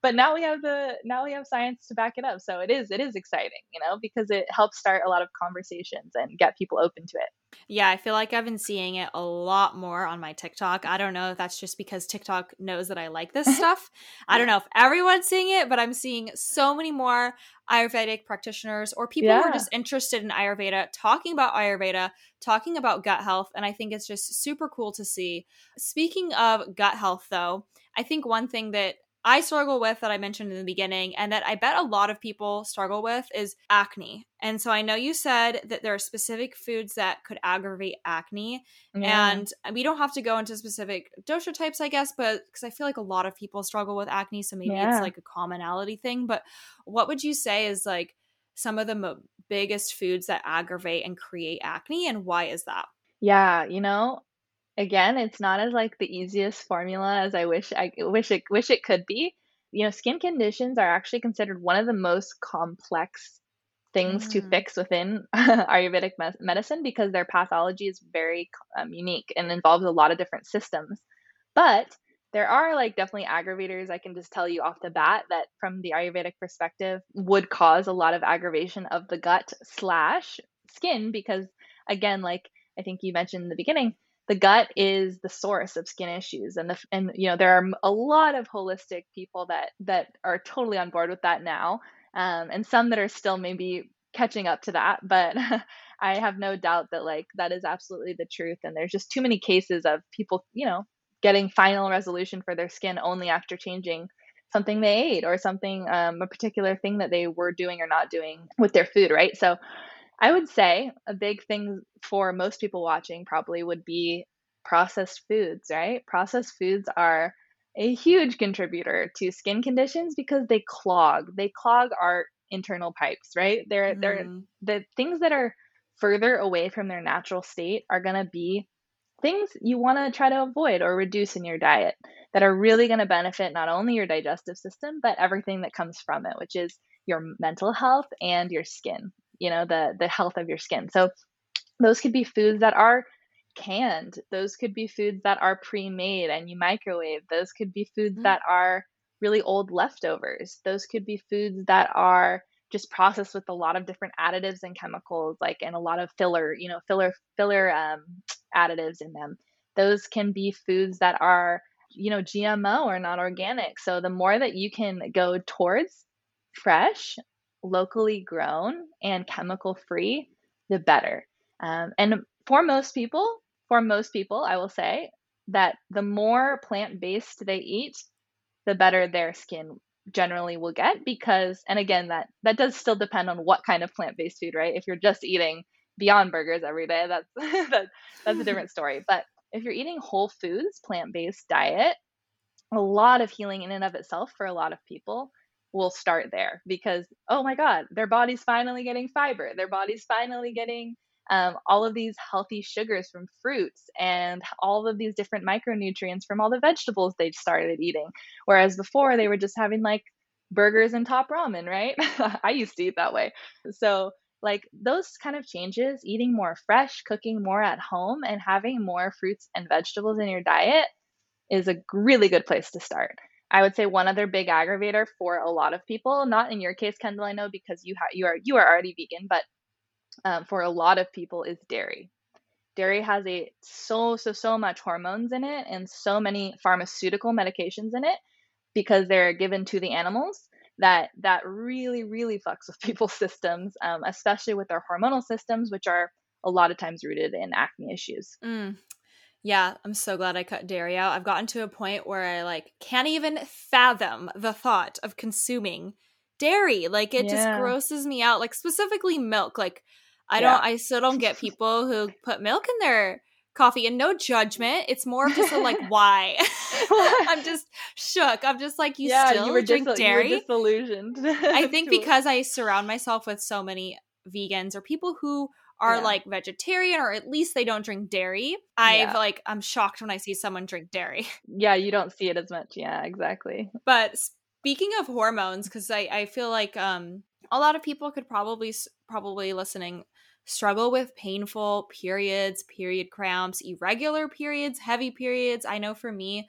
but now we have the now we have science to back it up so it is it is exciting you know because it helps start a lot of conversations and get people open to it yeah, I feel like I've been seeing it a lot more on my TikTok. I don't know if that's just because TikTok knows that I like this stuff. I don't know if everyone's seeing it, but I'm seeing so many more Ayurvedic practitioners or people yeah. who are just interested in Ayurveda talking about Ayurveda, talking about gut health. And I think it's just super cool to see. Speaking of gut health, though, I think one thing that I struggle with that I mentioned in the beginning, and that I bet a lot of people struggle with is acne. And so I know you said that there are specific foods that could aggravate acne. Yeah. And we don't have to go into specific dosha types, I guess, but because I feel like a lot of people struggle with acne. So maybe yeah. it's like a commonality thing. But what would you say is like some of the mo- biggest foods that aggravate and create acne, and why is that? Yeah, you know, again, it's not as like the easiest formula as I wish I wish it wish it could be. You know, skin conditions are actually considered one of the most complex things mm. to fix within Ayurvedic me- medicine because their pathology is very um, unique and involves a lot of different systems. But there are like definitely aggravators I can just tell you off the bat that from the Ayurvedic perspective would cause a lot of aggravation of the gut slash skin because again, like I think you mentioned in the beginning, the gut is the source of skin issues and the and you know there are a lot of holistic people that that are totally on board with that now um, and some that are still maybe catching up to that but i have no doubt that like that is absolutely the truth and there's just too many cases of people you know getting final resolution for their skin only after changing something they ate or something um, a particular thing that they were doing or not doing with their food right? So I would say a big thing for most people watching probably would be processed foods, right? Processed foods are a huge contributor to skin conditions because they clog. They clog our internal pipes, right? They're mm. they're the things that are further away from their natural state are going to be things you want to try to avoid or reduce in your diet that are really going to benefit not only your digestive system but everything that comes from it, which is your mental health and your skin you know the the health of your skin. So those could be foods that are canned. Those could be foods that are pre-made and you microwave. Those could be foods mm-hmm. that are really old leftovers. Those could be foods that are just processed with a lot of different additives and chemicals like and a lot of filler you know filler filler um, additives in them. Those can be foods that are you know gmo or not organic so the more that you can go towards fresh locally grown and chemical free, the better. Um, and for most people, for most people, I will say that the more plant based they eat, the better their skin generally will get because and again that that does still depend on what kind of plant-based food right if you're just eating beyond burgers every day that's that, that's a different story but if you're eating whole foods plant-based diet a lot of healing in and of itself for a lot of people will start there because oh my god their body's finally getting fiber. Their body's finally getting um, all of these healthy sugars from fruits and all of these different micronutrients from all the vegetables they started eating. Whereas before they were just having like burgers and top ramen right? I used to eat that way. So like those kind of changes eating more fresh cooking more at home and having more fruits and vegetables in your diet is a really good place to start I would say one other big aggravator for a lot of people, not in your case, Kendall, I know because you ha- you are you are already vegan, but um, for a lot of people is dairy. Dairy has a so so so much hormones in it and so many pharmaceutical medications in it because they're given to the animals that that really really fucks with people's systems, um, especially with their hormonal systems, which are a lot of times rooted in acne issues. Mm, yeah, I'm so glad I cut dairy out. I've gotten to a point where I like can't even fathom the thought of consuming dairy. Like it yeah. just grosses me out. Like specifically milk. Like I yeah. don't I still don't get people who put milk in their coffee and no judgment. It's more of just a like why. I'm just shook. I'm just like you yeah, still you drink dis- dairy. disillusioned. I think because I surround myself with so many vegans or people who are yeah. like vegetarian or at least they don't drink dairy. I've yeah. like I'm shocked when I see someone drink dairy. Yeah, you don't see it as much. Yeah, exactly. But speaking of hormones cuz I I feel like um a lot of people could probably probably listening struggle with painful periods, period cramps, irregular periods, heavy periods. I know for me,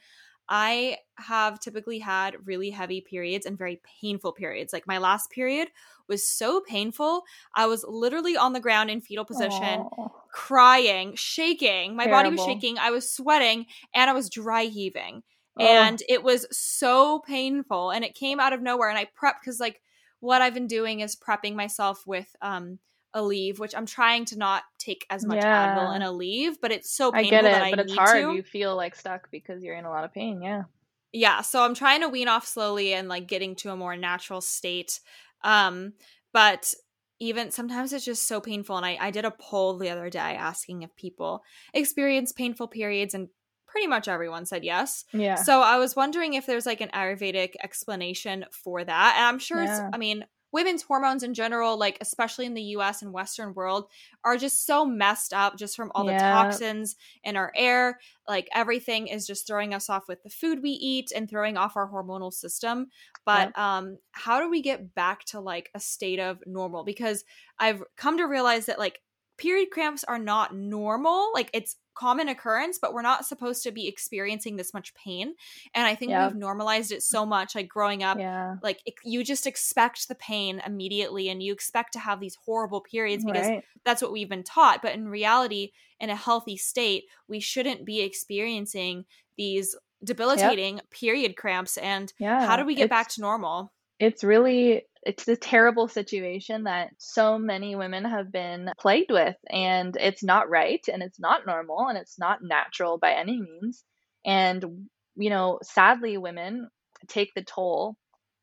I have typically had really heavy periods and very painful periods. Like my last period was so painful. I was literally on the ground in fetal position, Aww. crying, shaking. My Terrible. body was shaking. I was sweating and I was dry heaving. Oh. And it was so painful and it came out of nowhere. And I prepped because, like, what I've been doing is prepping myself with um Aleve, which I'm trying to not take as much yeah. Advil and Aleve, but it's so painful I get it, that I but it's hard. To. You feel like stuck because you're in a lot of pain. Yeah. Yeah, so I'm trying to wean off slowly and like getting to a more natural state. Um, but even sometimes it's just so painful. And I, I did a poll the other day asking if people experience painful periods, and pretty much everyone said yes. Yeah. So I was wondering if there's like an Ayurvedic explanation for that. And I'm sure yeah. it's, I mean, women's hormones in general, like especially in the US and Western world, are just so messed up just from all yeah. the toxins in our air. Like everything is just throwing us off with the food we eat and throwing off our hormonal system. But yeah. um, how do we get back to like a state of normal? Because I've come to realize that like period cramps are not normal. Like it's common occurrence, but we're not supposed to be experiencing this much pain. And I think yep. we've normalized it so much. Like growing up, yeah. like it, you just expect the pain immediately and you expect to have these horrible periods because right. that's what we've been taught. But in reality, in a healthy state, we shouldn't be experiencing these debilitating yep. period cramps. And yeah, how do we get back to normal? It's really it's a terrible situation that so many women have been plagued with and it's not right and it's not normal and it's not natural by any means. And you know sadly women take the toll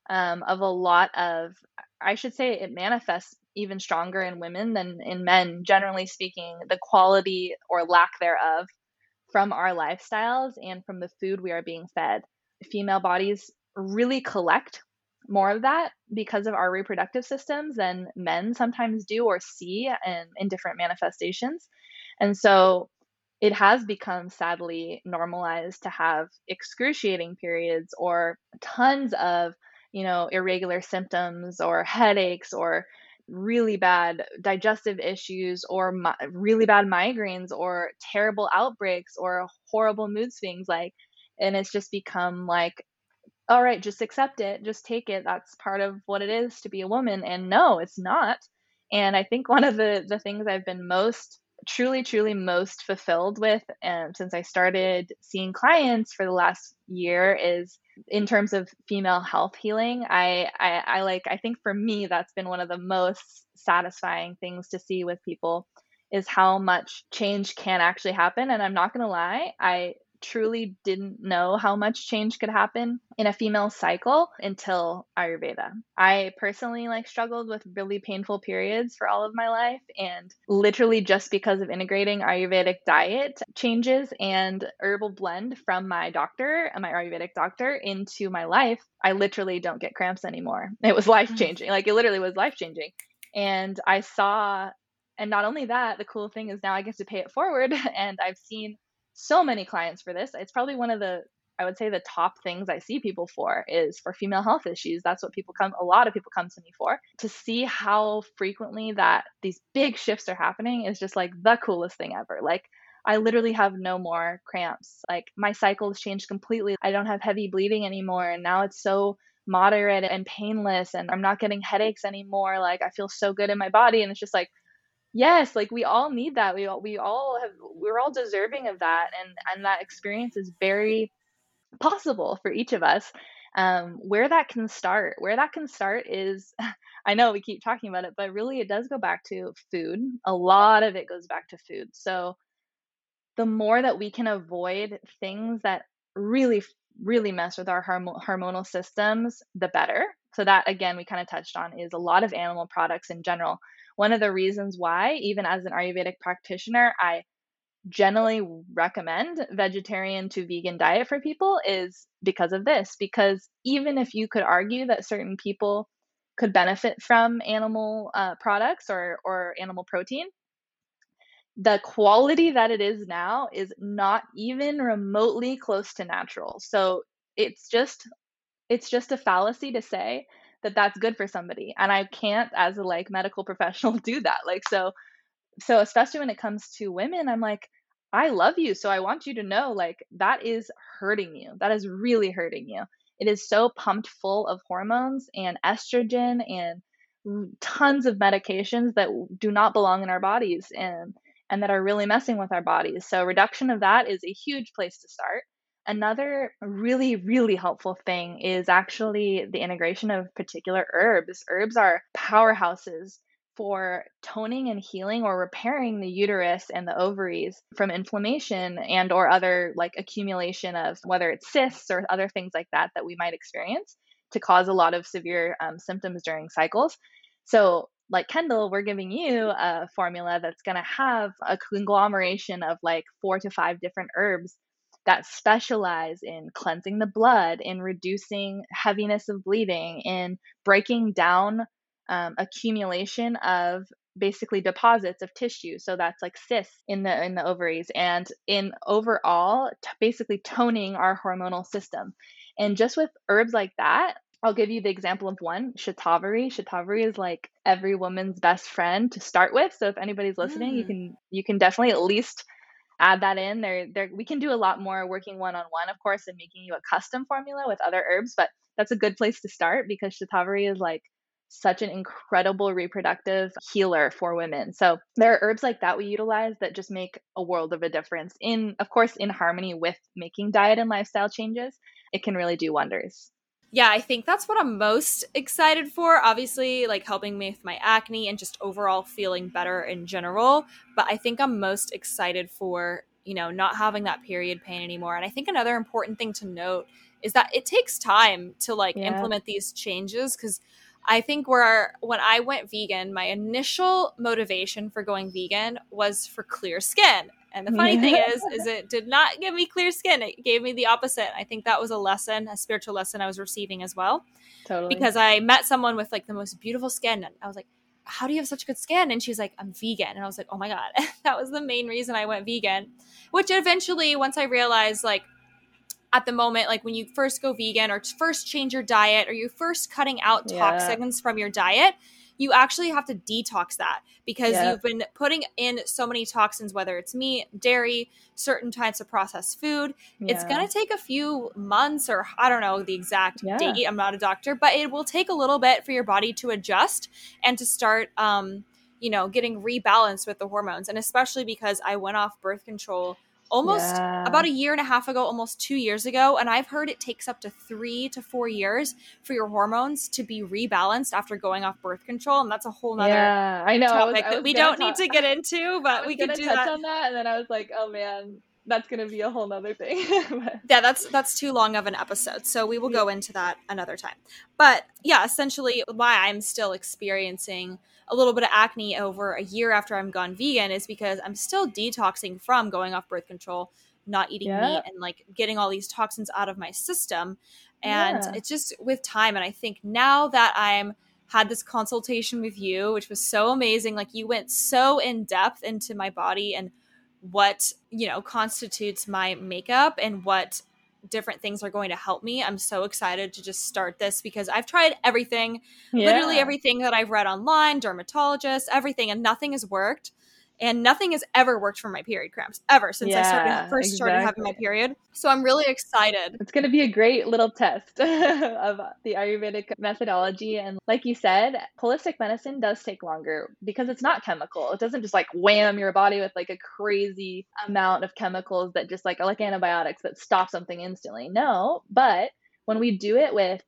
um, of a lot of i should say it manifests even stronger in women than in men generally speaking the quality or lack thereof from our lifestyles and from the food we are being fed. Female bodies really collect more of that because of our reproductive systems than men sometimes do or see in, in different manifestations. And so it has become sadly normalized to have excruciating periods or tons of, you know, irregular symptoms or headaches or really bad digestive issues or mi- really bad migraines or terrible outbreaks or horrible mood swings like and it's just become like all right, just accept it, just take it. That's part of what it is to be a woman. And no, it's not. And I think one of the the things I've been most truly truly most fulfilled with um, since I started seeing clients for the last year is in terms of female health healing. I, I I like I think for me that's been one of the most satisfying things to see with people is how much change can actually happen and I'm not going to lie, I truly didn't know how much change could happen in a female cycle until Ayurveda. I personally like struggled with really painful periods for all of my life and literally just because of integrating Ayurvedic diet changes and herbal blend from my doctor, and my Ayurvedic doctor into my life, I literally don't get cramps anymore. It was life mm. changing. like it literally was life changing. And I saw and not only that, the cool thing is now I get to pay it forward and I've seen so many clients for this. It's probably one of the I would say the top things I see people for is for female health issues. That's what people come a lot of people come to me for. To see how frequently that these big shifts are happening is just like the coolest thing ever. Like I literally have no more cramps. Like my cycle has changed completely. I don't have heavy bleeding anymore and now it's so moderate and painless and I'm not getting headaches anymore. Like I feel so good in my body and it's just like yes like we all need that. We all we all have we're all deserving of that and and that experience is very possible for each of us. Um, where that can start where that can start is i know we keep talking about it but really it does go back to food. A lot of it goes back to food. So the more that we can avoid things that really really mess with our hormonal systems the better. So that again we kind of touched on is a lot of animal products in general one of the reasons why, even as an Ayurvedic practitioner, I generally recommend vegetarian to vegan diet for people is because of this. Because even if you could argue that certain people could benefit from animal uh, products or, or animal protein, the quality that it is now is not even remotely close to natural. So it's just it's just a fallacy to say that that's good for somebody and i can't as a like medical professional do that like so so especially when it comes to women i'm like I love you. So I want you to know like that is hurting you. That is really hurting you. It is so pumped full of hormones and estrogen and tons of medications that do not belong in our bodies and and that are really messing with our bodies. So reduction of that is a huge place to start. Another really, really helpful thing is actually the integration of particular herbs. Herbs are powerhouses for toning and healing or repairing the uterus and the ovaries from inflammation and or other like accumulation of whether it's cysts or other things like that that we might experience to cause a lot of severe um, symptoms during cycles so like Kendall, we're giving you a formula that's going to have a conglomeration of like four to five different herbs that specialize in cleansing the blood, in reducing heaviness of bleeding, in breaking down um, accumulation of basically deposits of tissue so that's like cysts in the in the ovaries and in overall t- basically toning our hormonal system and just with herbs like that I'll give you the example of one, shatavari. Shatavari is like every woman's best friend to start with. So if anybody's listening, mm. you can you can definitely at least add that in. There there we can do a lot more working one on one, of course, and making you a custom formula with other herbs, but that's a good place to start because shatavari is like such an incredible reproductive healer for women. So there are herbs like that we utilize that just make a world of a difference in of course in harmony with making diet and lifestyle changes. It can really do wonders yeah, I think that's what I'm most excited for. Obviously, like helping me with my acne and just overall feeling better in general. But I think I'm most excited for, you know, not having that period pain anymore. And I think another important thing to note is that it takes time to like yeah. implement these changes because I think where when I went vegan, my initial motivation for going vegan was for clear skin. And the funny thing is, is it did not give me clear skin. It gave me the opposite. I think that was a lesson, a spiritual lesson I was receiving as well. Totally. Because I met someone with like the most beautiful skin. And I was like, how do you have such good skin? And she's like, I'm vegan. And I was like, oh my God. that was the main reason I went vegan. Which eventually, once I realized like at the moment, like when you first go vegan or first change your diet or you're first cutting out toxins yeah. from your diet, you actually have to detox that because yep. you've been putting in so many toxins, whether it's meat, dairy, certain types of processed food. Yeah. It's going to take a few months, or I don't know the exact yeah. date. I'm not a doctor, but it will take a little bit for your body to adjust and to start, um, you know, getting rebalanced with the hormones. And especially because I went off birth control almost yeah. about a year and a half ago, almost two years ago. And I've heard it takes up to three to four years for your hormones to be rebalanced after going off birth control. And that's a whole nother yeah, I know. topic I was, I that we don't talk- need to get into, but we could do touch that. on that. And then I was like, oh man, that's going to be a whole nother thing. yeah, that's that's too long of an episode. So we will go into that another time. But yeah, essentially why I'm still experiencing a little bit of acne over a year after I'm gone vegan is because I'm still detoxing from going off birth control, not eating yeah. meat and like getting all these toxins out of my system. And yeah. it's just with time and I think now that I'm had this consultation with you, which was so amazing. Like you went so in depth into my body and what you know constitutes my makeup and what different things are going to help me. I'm so excited to just start this because I've tried everything, yeah. literally everything that I've read online, dermatologists, everything, and nothing has worked and nothing has ever worked for my period cramps ever since yeah, I started first exactly. started having my period. So I'm really excited. It's going to be a great little test of the Ayurvedic methodology and like you said, holistic medicine does take longer because it's not chemical. It doesn't just like wham your body with like a crazy amount of chemicals that just like like antibiotics that stop something instantly. No, but when we do it with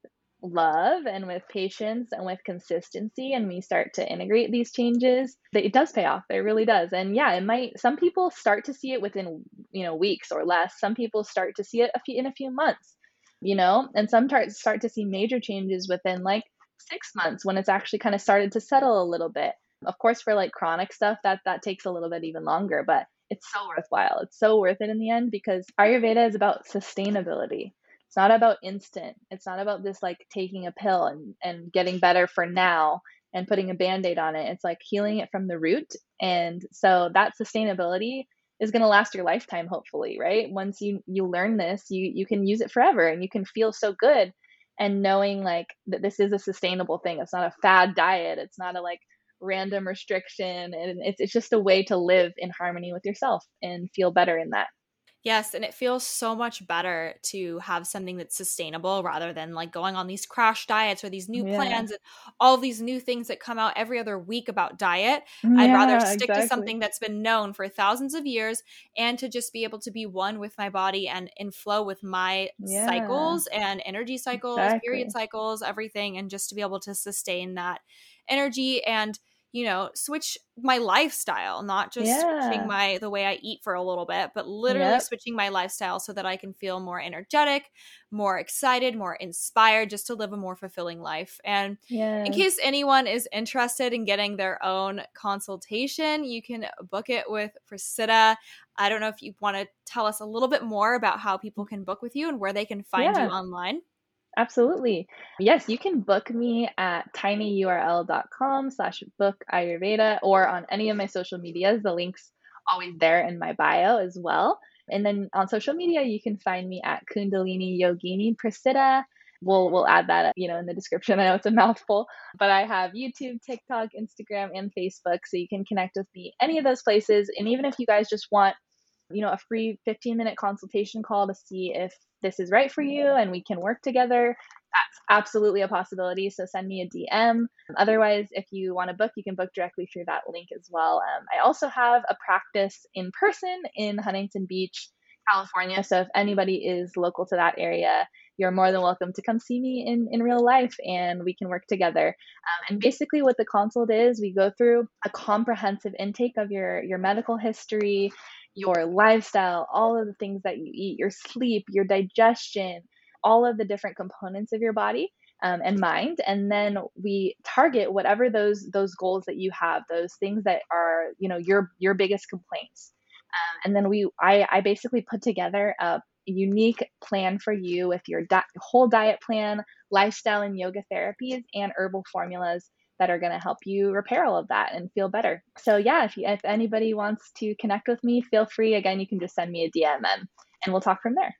love and with patience and with consistency and we start to integrate these changes it does pay off. It really does. And yeah it might some people start to see it within you know weeks or less. Some people start to see it a few, in a few months you know? And some start to see major changes within like six months when it's actually kind of started to settle a little bit. Of course for like chronic stuff that that takes a little bit even longer but it's so worthwhile. It's so worth it in the end because ayurveda is about sustainability it's not about instant. It's not about this like taking a pill and, and getting better for now and putting a band-aid on it. It's like healing it from the root. And so that sustainability is going to last your lifetime hopefully, right? Once you you learn this, you you can use it forever and you can feel so good and knowing like that this is a sustainable thing. It's not a fad diet. It's not a like random restriction and it's, it's just a way to live in harmony with yourself and feel better in that Yes, and it feels so much better to have something that's sustainable rather than like going on these crash diets or these new yeah. plans and all these new things that come out every other week about diet. Yeah, I'd rather stick exactly. to something that's been known for thousands of years and to just be able to be one with my body and in flow with my yeah. cycles and energy cycles, exactly. period cycles, everything, and just to be able to sustain that energy and you know, switch my lifestyle, not just yeah. switching my the way I eat for a little bit, but literally yep. switching my lifestyle so that I can feel more energetic, more excited, more inspired just to live a more fulfilling life. And in case anyone is interested in getting their own consultation, you can book it with Prasiddha. I don't know if you want to tell us a little bit more about how people mm. can book with you and where they can find yeah. you online. Absolutely. Yes, you can book me at tinyurl.com slash book Ayurveda or on any of my social medias. The link's always there in my bio as well. And then on social media, you can find me at Kundalini Yogini Prasiddha. We'll we'll add that you know in the description. I know it's a mouthful, but I have YouTube, TikTok, Instagram, and Facebook, so you can connect with me any of those places. And even if you guys just want you know, a free 15 minute consultation call to see if this is right for you and we can work together. That's absolutely a possibility. So send me a DM. Otherwise, if you want to book, you can book directly through that link as well. Um, I also have a practice in person in Huntington Beach, California. So if anybody is local to that area, you're more than welcome to come see me in, in real life and we can work together. Um, and basically, what the consult is, we go through a comprehensive intake of your, your medical history, your lifestyle, all of the things that you eat, your sleep, your digestion, all of the different components of your body um, and mind, and then we target whatever those those goals that you have, those things that are you know your your biggest complaints, um, and then we I I basically put together a unique plan for you with your di- whole diet plan, lifestyle and yoga therapies, and herbal formulas that are going to help you repair all of that and feel better. So yeah, if you, if anybody wants to connect with me, feel free. Again, you can just send me a DM and, and we'll talk from there.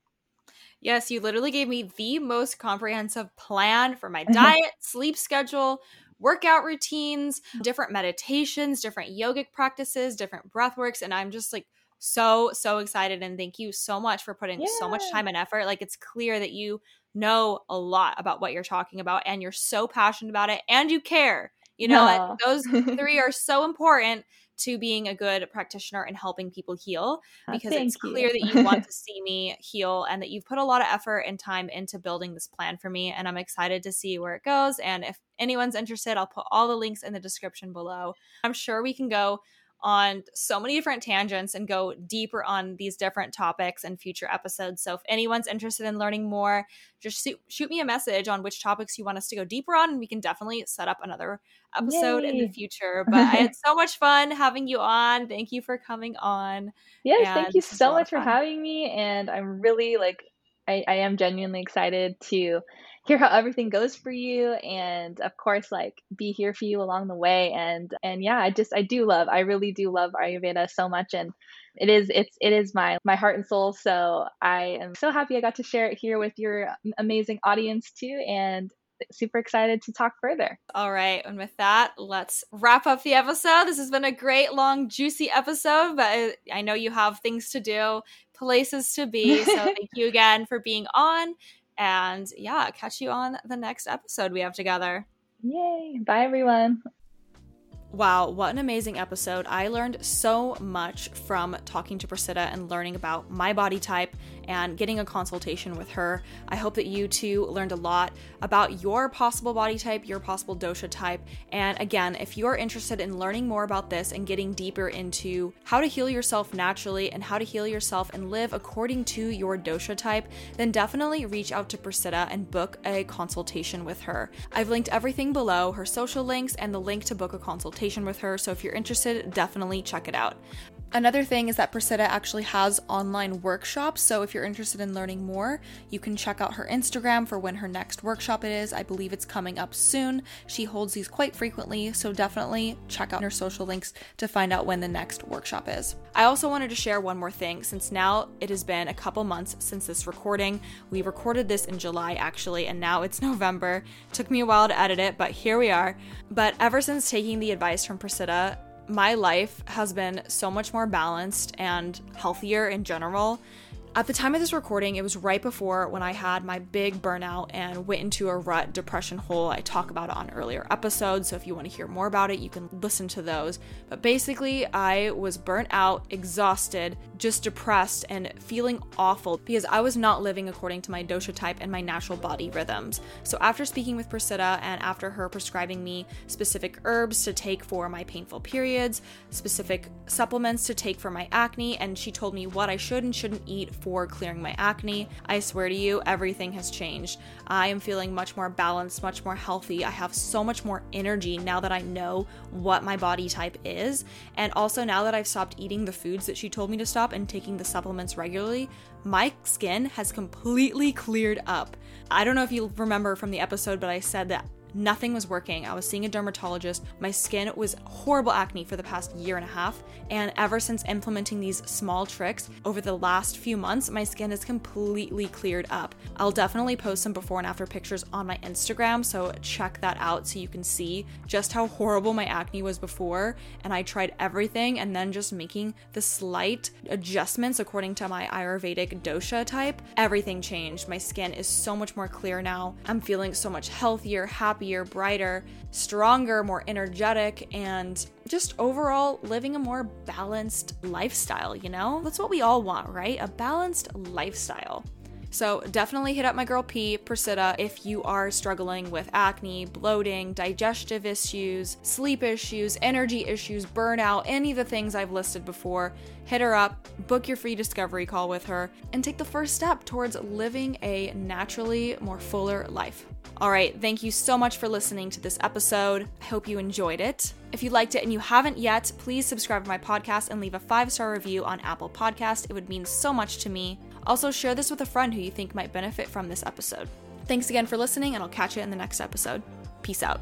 Yes, you literally gave me the most comprehensive plan for my diet, sleep schedule, workout routines, different meditations, different yogic practices, different breath works. And I'm just like so, so excited. And thank you so much for putting yeah. so much time and effort. Like it's clear that you know a lot about what you're talking about and you're so passionate about it and you care. You know, those three are so important to being a good practitioner and helping people heal uh, because it's clear that you want to see me heal and that you've put a lot of effort and time into building this plan for me. And I'm excited to see where it goes. And if anyone's interested, I'll put all the links in the description below. I'm sure we can go on so many different tangents and go deeper on these different topics in future episodes. So if anyone's interested in learning more, just shoot, shoot me a message on which topics you want us to go deeper on, and we can definitely set up another episode Yay. in the future. But I had so much fun having you on. Thank you for coming on. Yes, thank you so much for having me. And I'm really like, I, I am genuinely excited to hear how everything goes for you and of course like be here for you along the way and and yeah i just i do love i really do love ayurveda so much and it is it's it is my my heart and soul so i am so happy i got to share it here with your amazing audience too and super excited to talk further. All right. And with that, let's wrap up the episode. This has been a great, long, juicy episode, but I know you have things to do, places to be. So thank you again for being on. And yeah, catch you on the next episode we have together. Yay. Bye, everyone. Wow, what an amazing episode. I learned so much from talking to Prasiddha and learning about my body type and getting a consultation with her. I hope that you too learned a lot about your possible body type, your possible dosha type. And again, if you're interested in learning more about this and getting deeper into how to heal yourself naturally and how to heal yourself and live according to your dosha type, then definitely reach out to Prasiddha and book a consultation with her. I've linked everything below her social links and the link to book a consultation with her. So if you're interested, definitely check it out. Another thing is that Prasiddha actually has online workshops. So if you're interested in learning more, you can check out her Instagram for when her next workshop is. I believe it's coming up soon. She holds these quite frequently, so definitely check out her social links to find out when the next workshop is. I also wanted to share one more thing since now it has been a couple months since this recording. We recorded this in July actually, and now it's November. Took me a while to edit it, but here we are. But ever since taking the advice from Prasiddha, my life has been so much more balanced and healthier in general. At the time of this recording, it was right before when I had my big burnout and went into a rut depression hole. I talk about on earlier episodes, so if you want to hear more about it, you can listen to those. But basically, I was burnt out, exhausted, just depressed, and feeling awful because I was not living according to my dosha type and my natural body rhythms. So, after speaking with Prasiddha and after her prescribing me specific herbs to take for my painful periods, specific supplements to take for my acne, and she told me what I should and shouldn't eat for clearing my acne. I swear to you, everything has changed. I am feeling much more balanced, much more healthy. I have so much more energy now that I know what my body type is. And also now that I've stopped eating the foods that she told me to stop and taking the supplements regularly, my skin has completely cleared up. I don't know if you remember from the episode, but I said that Nothing was working. I was seeing a dermatologist. My skin was horrible acne for the past year and a half. And ever since implementing these small tricks over the last few months, my skin has completely cleared up. I'll definitely post some before and after pictures on my Instagram. So check that out so you can see just how horrible my acne was before. And I tried everything and then just making the slight adjustments according to my Ayurvedic dosha type. Everything changed. My skin is so much more clear now. I'm feeling so much healthier, happier happier, brighter, stronger, more energetic, and just overall living a more balanced lifestyle, you know? That's what we all want, right? A balanced lifestyle. So definitely hit up my girl P, Prasiddha, if you are struggling with acne, bloating, digestive issues, sleep issues, energy issues, burnout, any of the things I've listed before. Hit her up, book your free discovery call with her, and take the first step towards living a naturally more fuller life. All right, thank you so much for listening to this episode. I hope you enjoyed it. If you liked it and you haven't yet, please subscribe to my podcast and leave a five star review on Apple Podcast. It would mean so much to me. Also, share this with a friend who you think might benefit from this episode. Thanks again for listening, and I'll catch you in the next episode. Peace out.